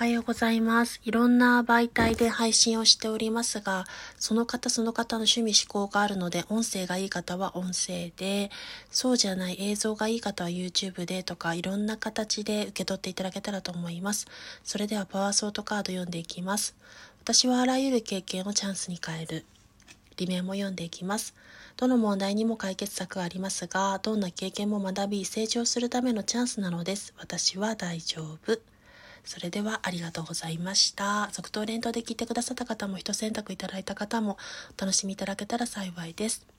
おはようございます。いろんな媒体で配信をしておりますが、その方その方の趣味思考があるので、音声がいい方は音声で、そうじゃない映像がいい方は YouTube でとか、いろんな形で受け取っていただけたらと思います。それではパワーソートカード読んでいきます。私はあらゆる経験をチャンスに変える。理名も読んでいきます。どの問題にも解決策がありますが、どんな経験も学び、成長するためのチャンスなのです。私は大丈夫。それではありがとうございました。続投連投で聞いてくださった方も、一選択いただいた方も、お楽しみいただけたら幸いです。